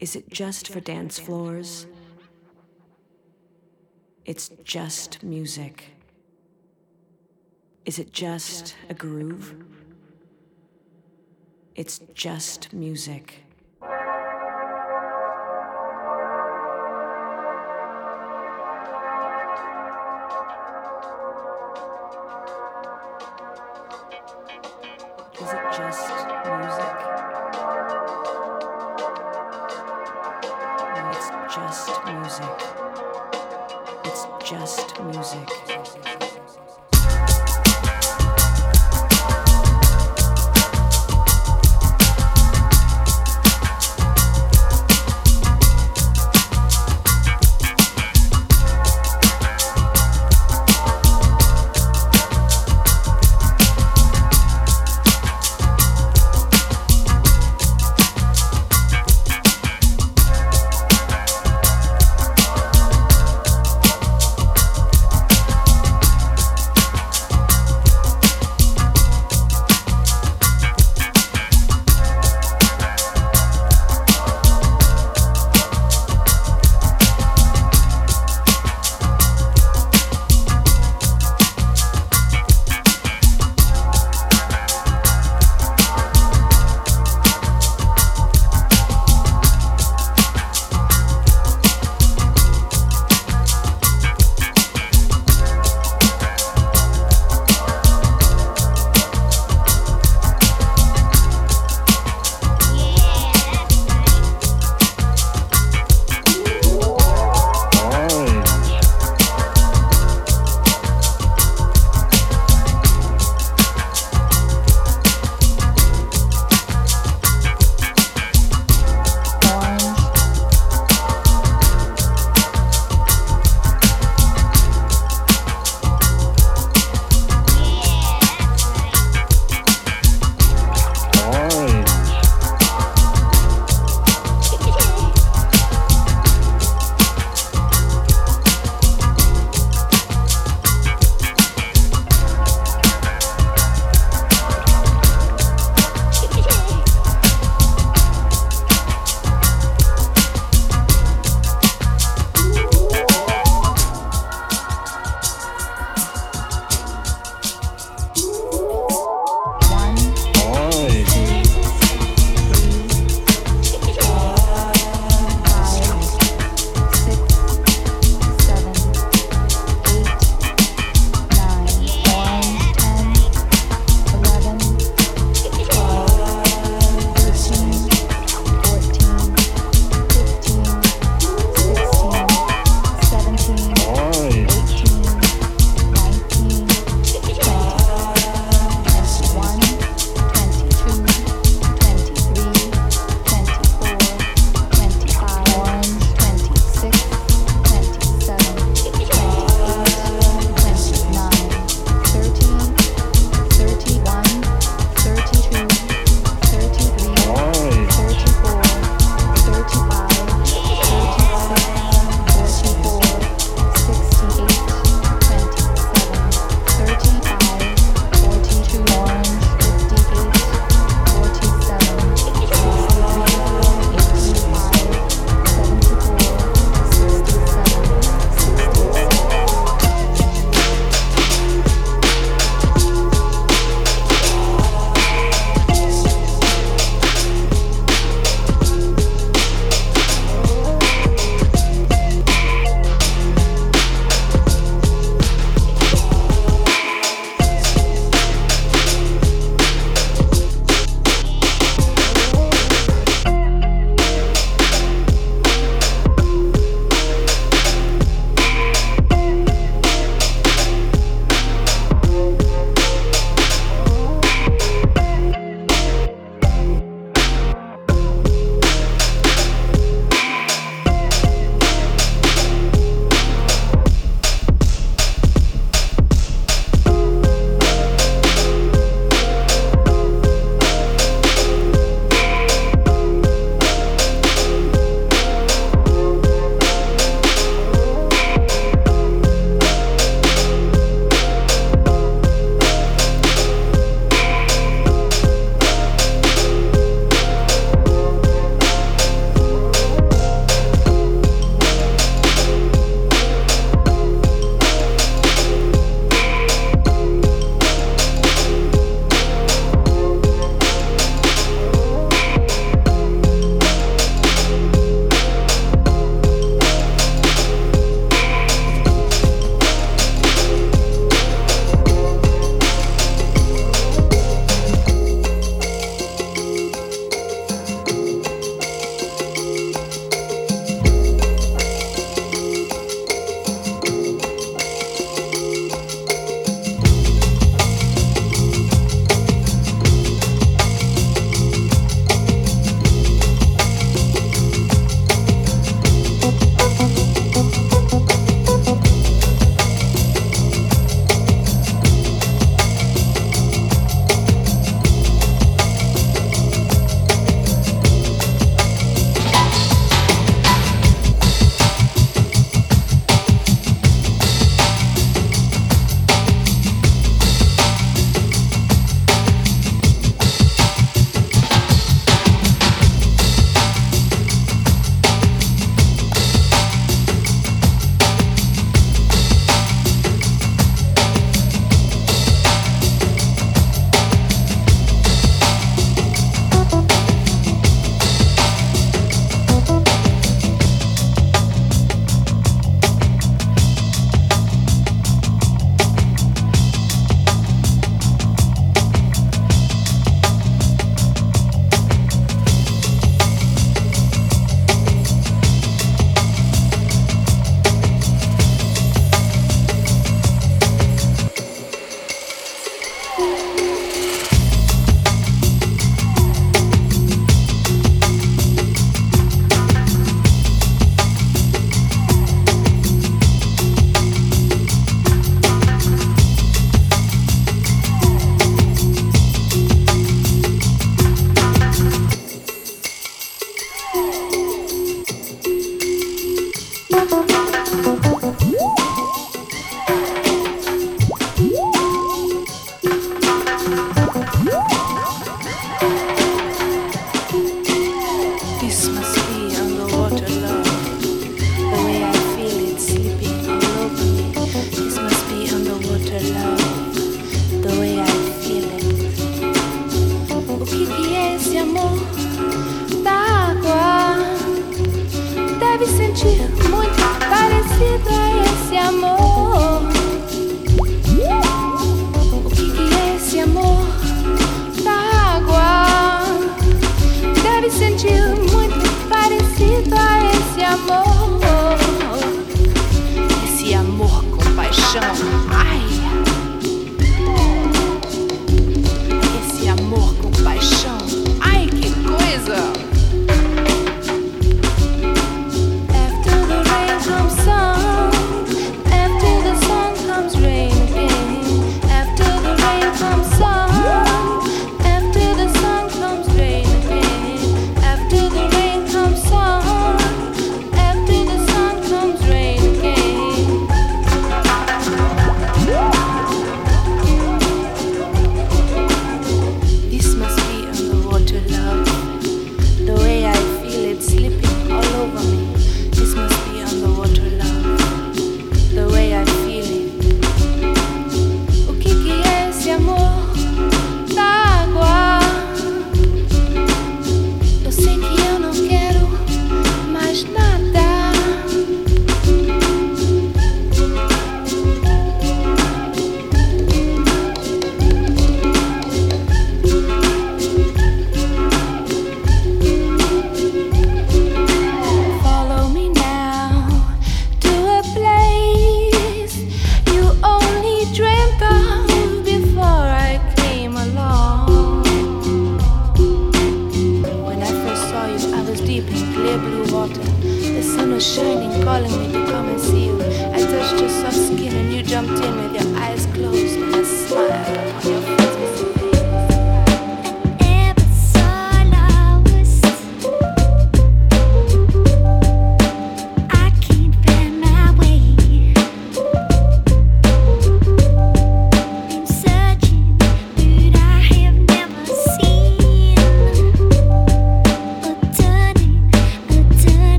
Is it just for dance floors? It's just music. Is it just a groove? It's just music.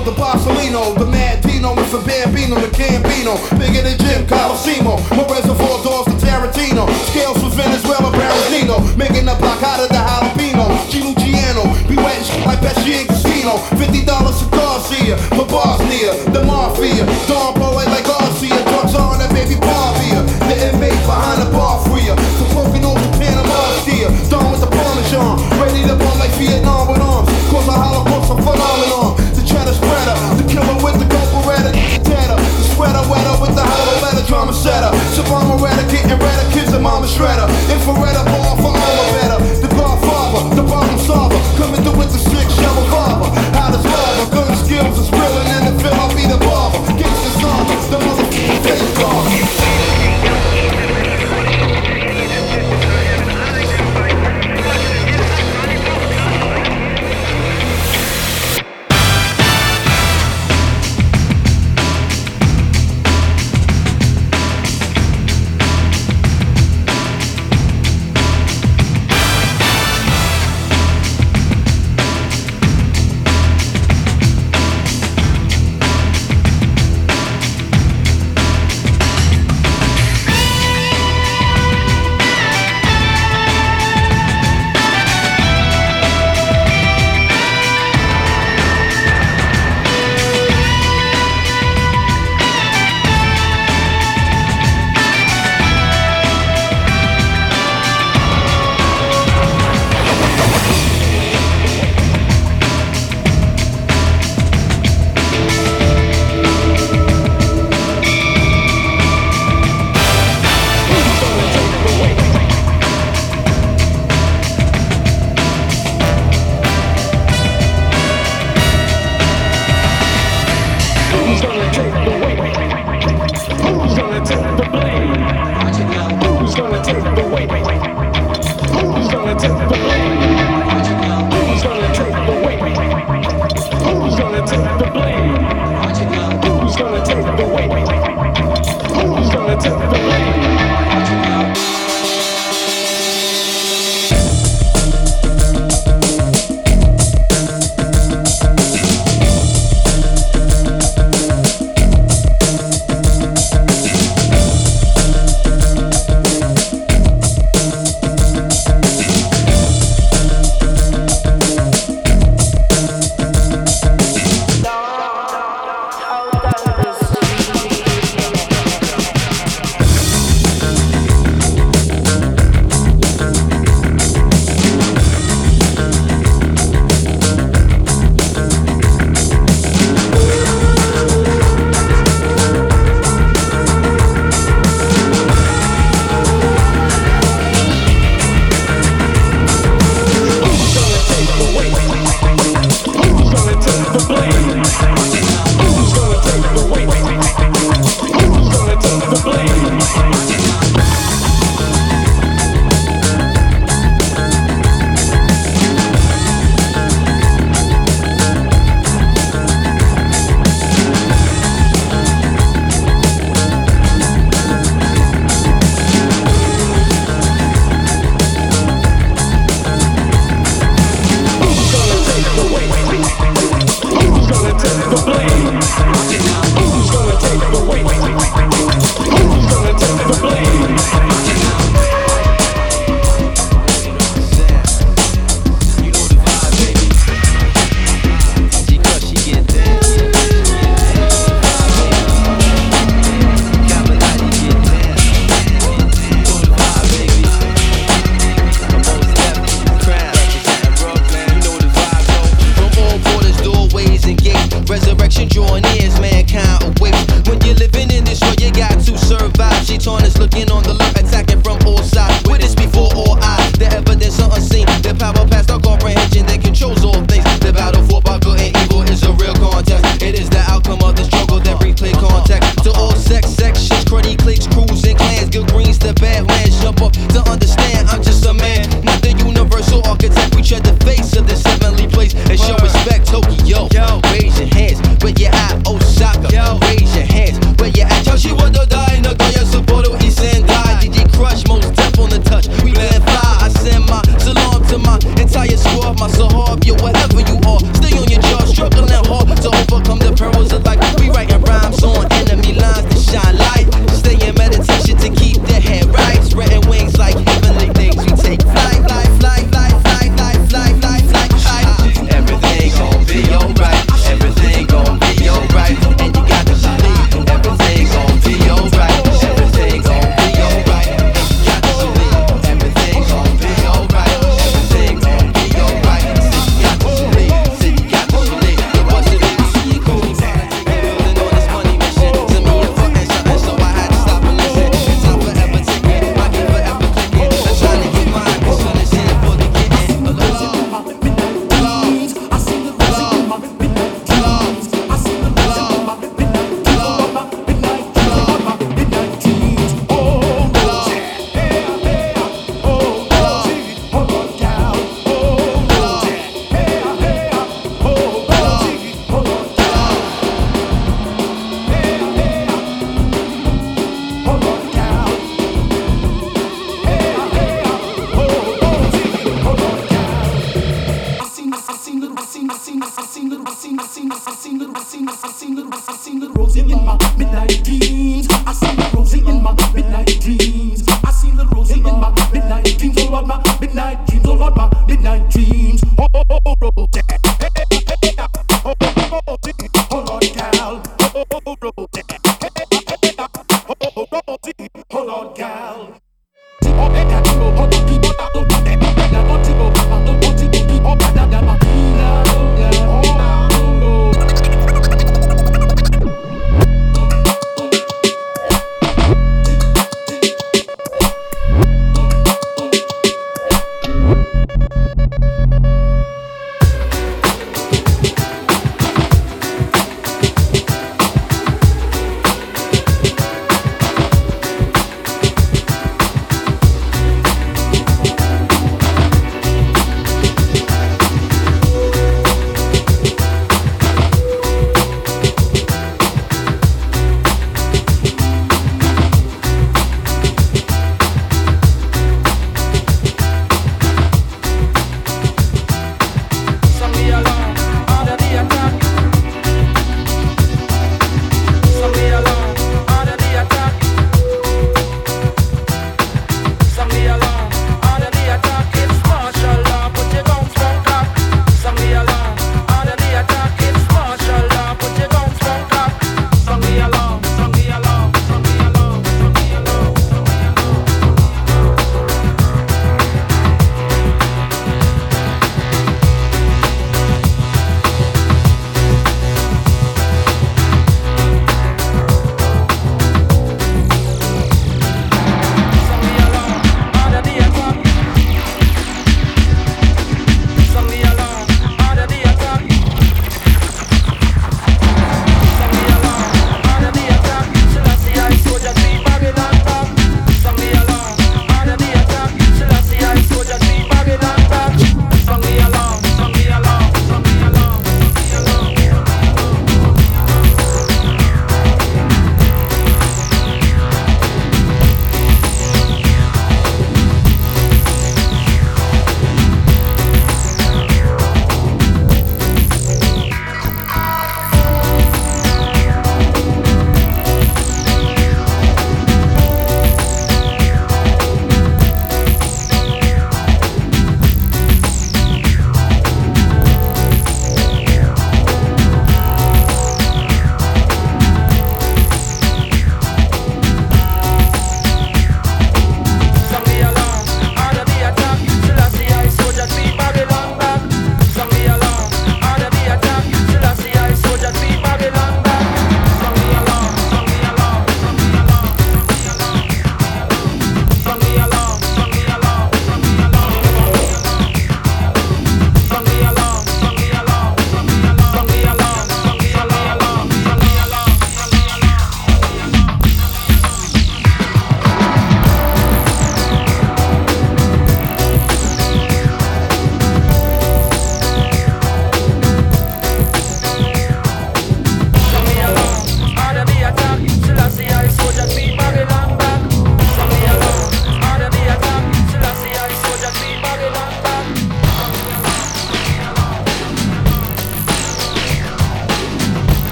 the Bosolino, the Mad Dino, Mr. Bambino, the Gambino, bigger than Jim Colosimo, my Reservoir Dogs to Tarantino, scales from Venezuela, Barrentino, making a block out of the jalapeno, Giugiano, be wet like Pesci and Casino, $50 cigars here, for Bosnia, the Mafia, Don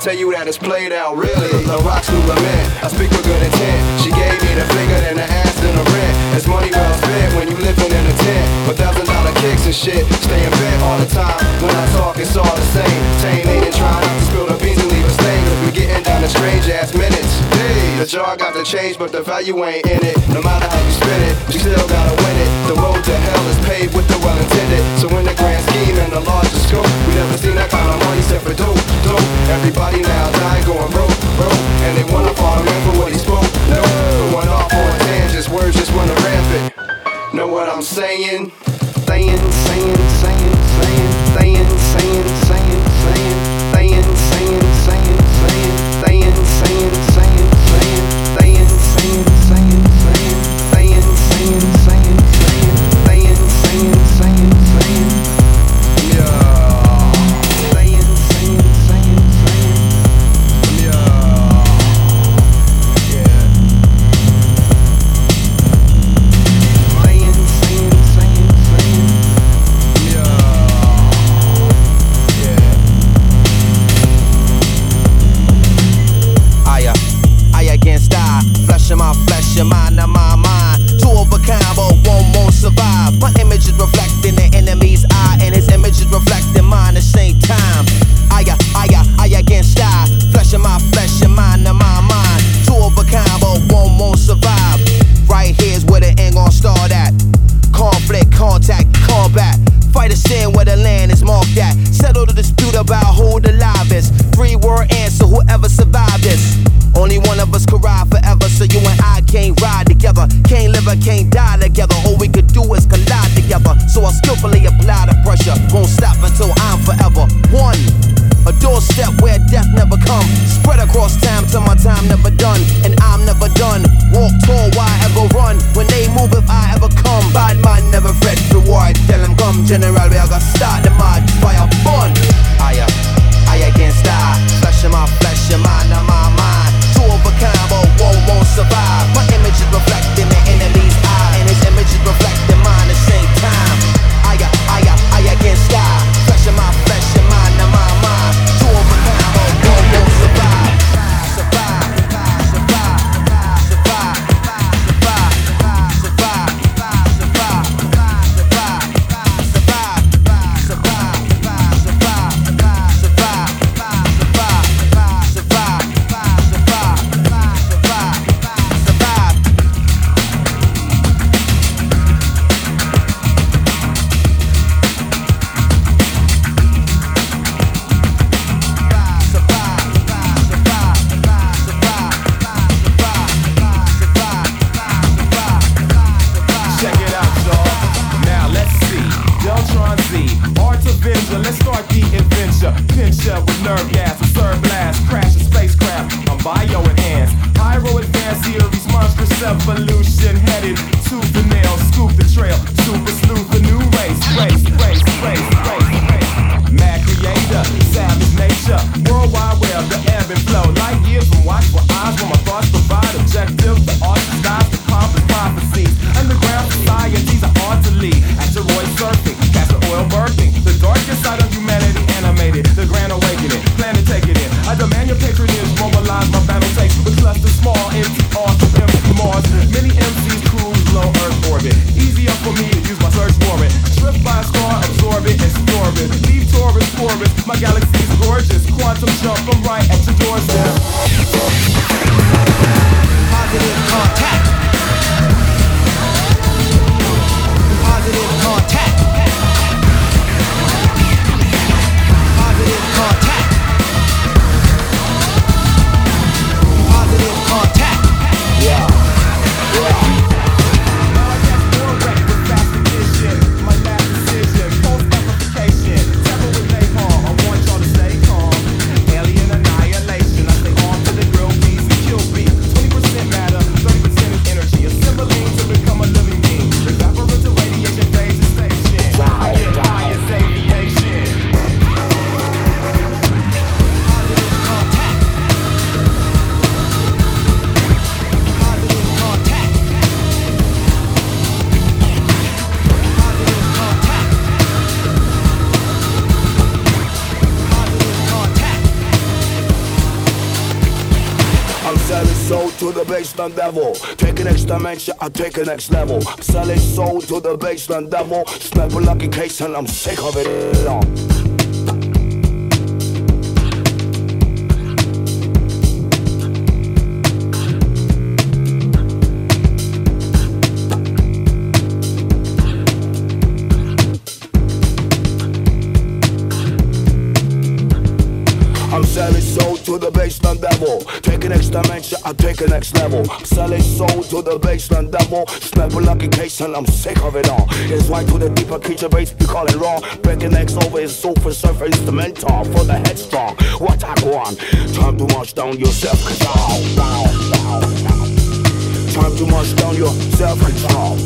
tell you that it's played out, really. The rocks new lament, I speak with good intent. She gave me the finger and the ass and the rent. It's money well spent when you living in a tent. With thousand dollar kicks and shit, stay in bed all the time. When I talk, it's all the same. Tane ain't trying not to spill the beans and leave a stain. We getting down to strange ass minutes. The jar got the change, but the value ain't in it. No matter how you spin it, you still gotta win it. The road to hell is paved with the well intended. So in the grand scheme and the larger scope, we never seen that kind of money except for dope, dope. Everybody now dying, going broke, broke. And they wanna follow him for what he spoke. No, going off on tangents, words just wanna rampant. Know what I'm saying, saying, saying, saying, saying, saying, saying, saying, saying, saying, saying, saying, saying, saying, saying, saying, answer, survive this. Only one of us could ride forever, so you and I can't ride together. Can't live or can't die together. All we could do is collide together. So I skillfully apply the pressure. Won't stop until I'm forever one. A doorstep where death never come. Spread across time till my time never done. And I'm never done. Walk tall, why ever run? When they move, if I ever come. Bad man never fret. I tell them come, general, we are gonna start the mad fire fun. I, I against I. Flesh in my flesh, your mind in my mind. Two of a kind, but won't survive. My image is reflecting the enemy's eye. And his image is mine the same time. I, I, uh, I against I. Flesh in my next dimension, I take a next level. Selling soul to the basement devil. Snap a lucky case and I'm sick of it all. I'm selling soul to the baseline devil. Take a next dimension, I take a next level. Lucky case and I'm sick of it all. It's right to the deeper creature base, we call it raw. Breaking necks over his sofa surfer instrumental for the headstrong. What I want? Time to march down your self control. Time to march down your self control.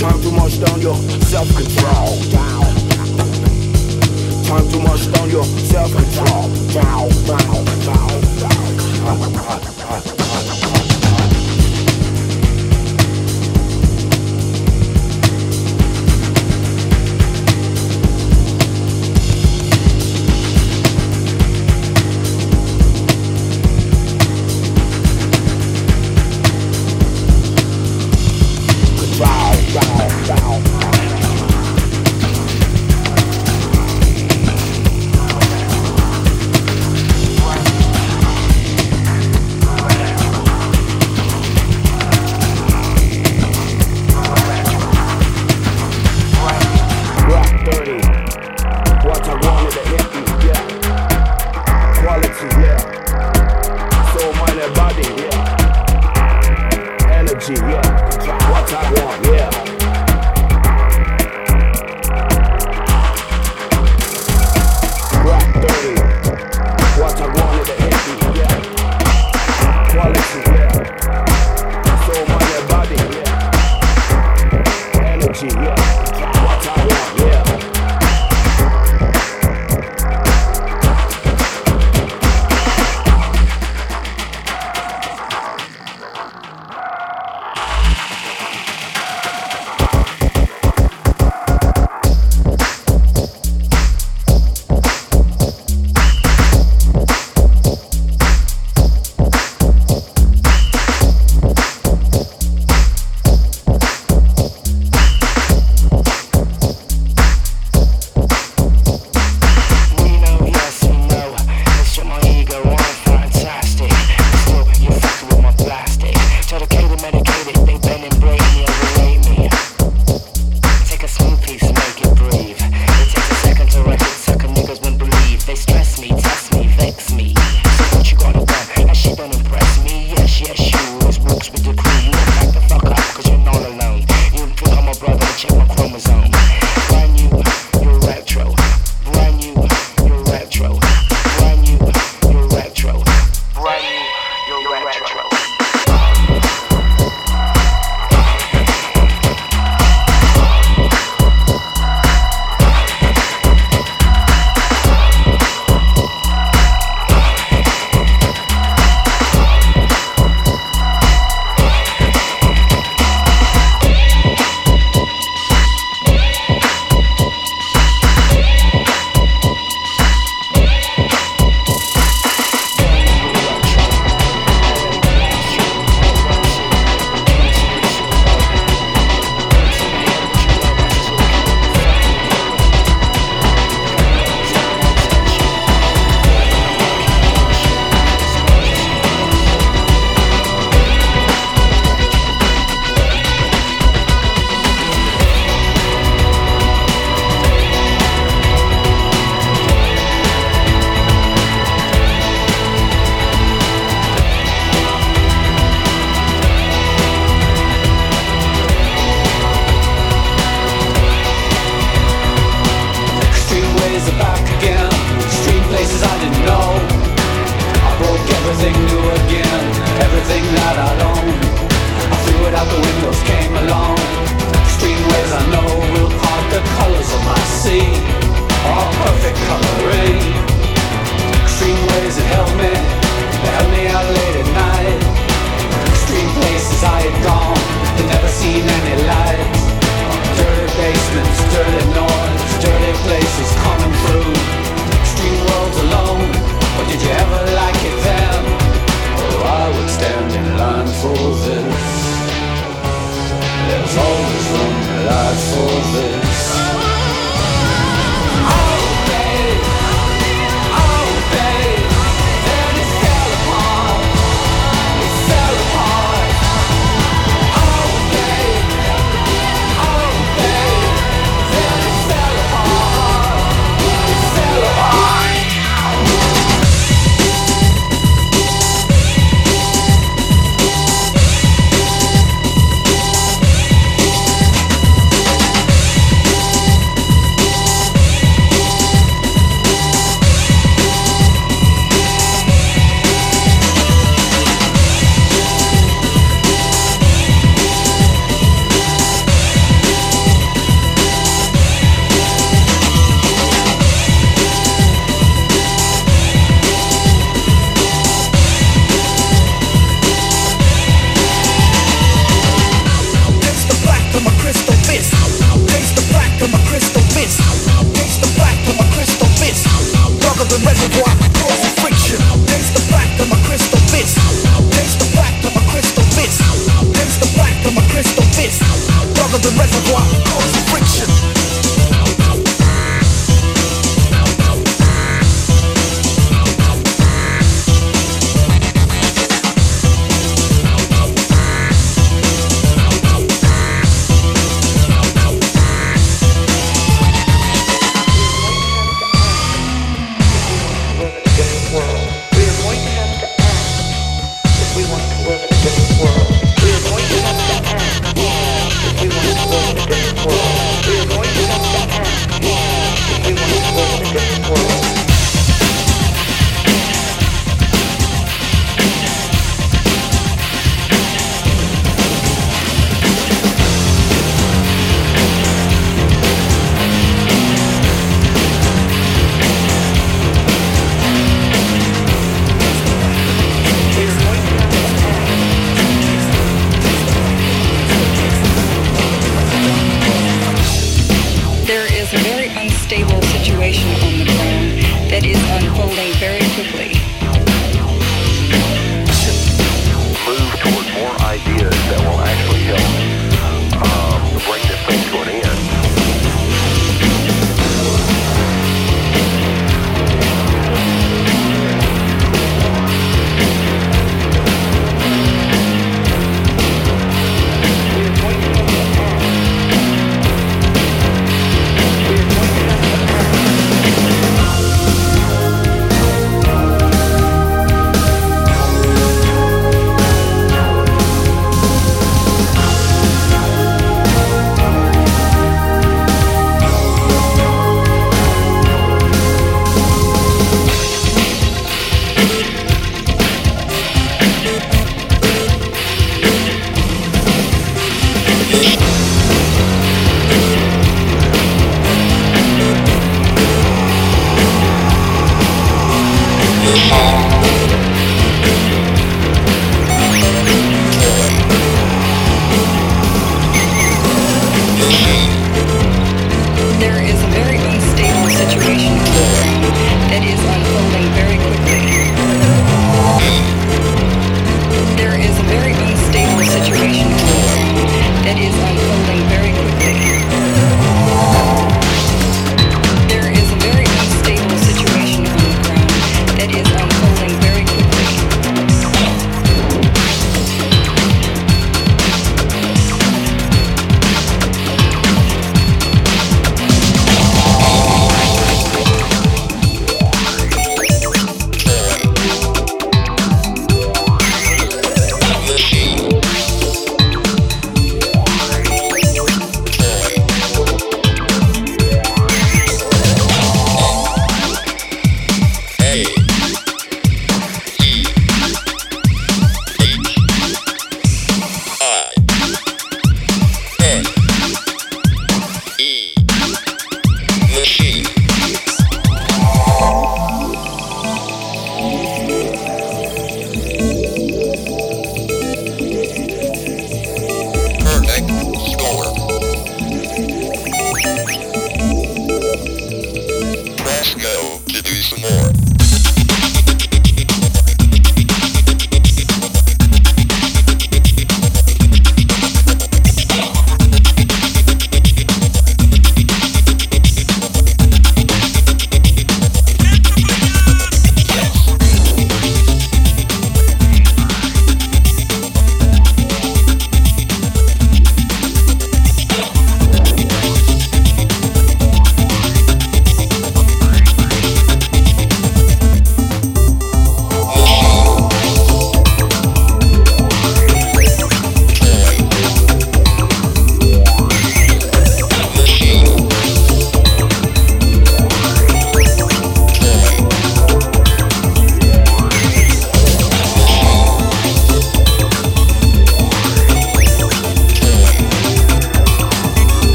Time to march down your self control. Time to march down your self control. Down, down, down, down.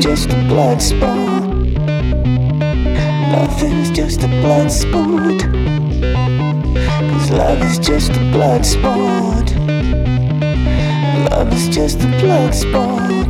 Just a blood spot. Nothing's just a blood spot. Cause love is just a blood spot. Love is just a blood spot.